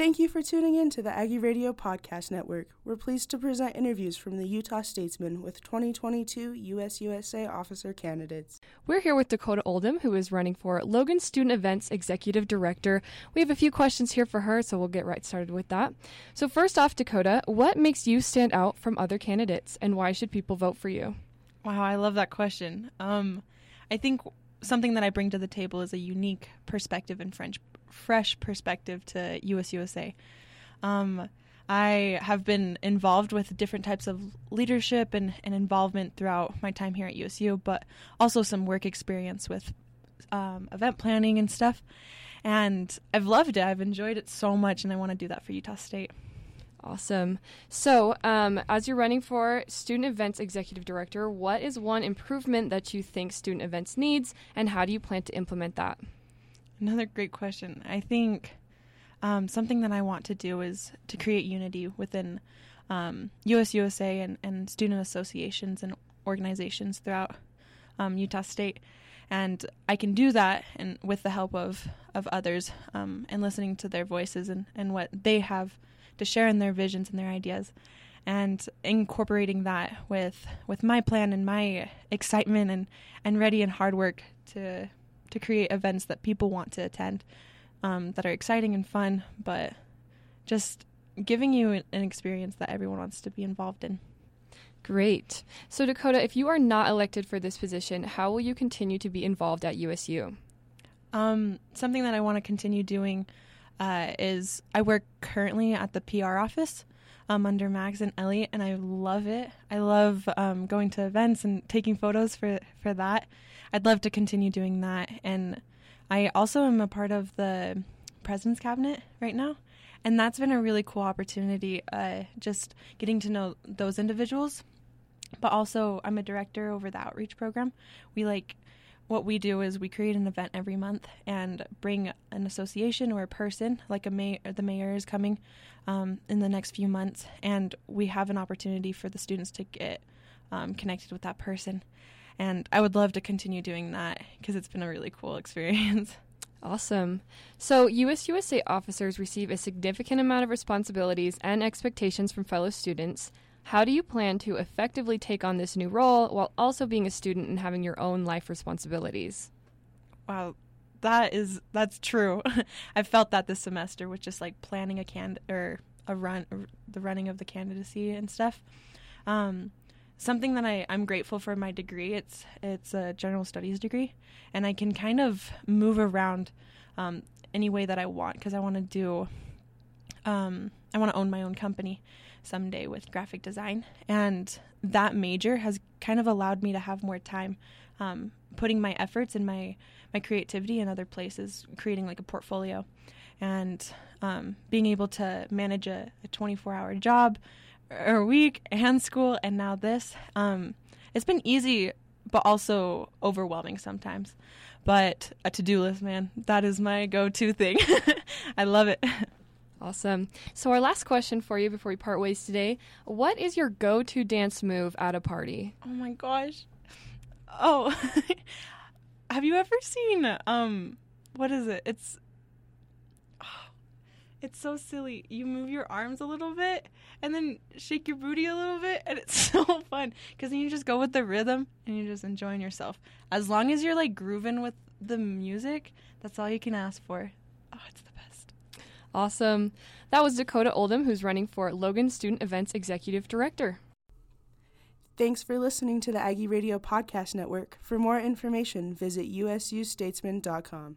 Thank you for tuning in to the Aggie Radio Podcast Network. We're pleased to present interviews from the Utah Statesman with 2022 USUSA officer candidates. We're here with Dakota Oldham, who is running for Logan Student Events Executive Director. We have a few questions here for her, so we'll get right started with that. So, first off, Dakota, what makes you stand out from other candidates, and why should people vote for you? Wow, I love that question. Um, I think something that I bring to the table is a unique perspective and French fresh perspective to USUSA. Um, I have been involved with different types of leadership and, and involvement throughout my time here at USU, but also some work experience with um, event planning and stuff. And I've loved it. I've enjoyed it so much, and I want to do that for Utah State. Awesome. So, um, as you're running for Student Events Executive Director, what is one improvement that you think Student Events needs, and how do you plan to implement that? Another great question. I think um, something that I want to do is to create unity within um, USUSA and, and student associations and organizations throughout um, Utah State. And I can do that and with the help of, of others um, and listening to their voices and, and what they have to share in their visions and their ideas and incorporating that with with my plan and my excitement and, and ready and hard work to to create events that people want to attend um, that are exciting and fun, but just giving you an experience that everyone wants to be involved in. Great. So, Dakota, if you are not elected for this position, how will you continue to be involved at USU? Um, something that I want to continue doing uh, is I work currently at the PR office um, under Max and Ellie, and I love it. I love um, going to events and taking photos for for that. I'd love to continue doing that, and I also am a part of the president's cabinet right now, and that's been a really cool opportunity. Uh, just getting to know those individuals, but also I'm a director over the outreach program. We like what we do is we create an event every month and bring an association or a person, like a mayor, the mayor is coming um, in the next few months, and we have an opportunity for the students to get um, connected with that person. And I would love to continue doing that because it's been a really cool experience. Awesome. So, USUSA officers receive a significant amount of responsibilities and expectations from fellow students. How do you plan to effectively take on this new role while also being a student and having your own life responsibilities? Wow, that is that's true. I felt that this semester with just like planning a can or a run, the running of the candidacy and stuff. Um, something that I, I'm grateful for my degree. It's it's a general studies degree, and I can kind of move around um, any way that I want because I want to do. Um, I want to own my own company someday with graphic design, and that major has kind of allowed me to have more time um, putting my efforts and my my creativity in other places, creating like a portfolio, and um, being able to manage a, a 24 hour job or week and school and now this. Um, it's been easy, but also overwhelming sometimes. But a to do list, man, that is my go to thing. I love it. Awesome. So, our last question for you before we part ways today What is your go to dance move at a party? Oh my gosh. Oh, have you ever seen, um, what is it? It's it's so silly. You move your arms a little bit and then shake your booty a little bit, and it's so fun because you just go with the rhythm and you're just enjoying yourself. As long as you're like grooving with the music, that's all you can ask for. Oh, it's the best. Awesome. That was Dakota Oldham, who's running for Logan Student Events Executive Director. Thanks for listening to the Aggie Radio Podcast Network. For more information, visit usustatesman.com.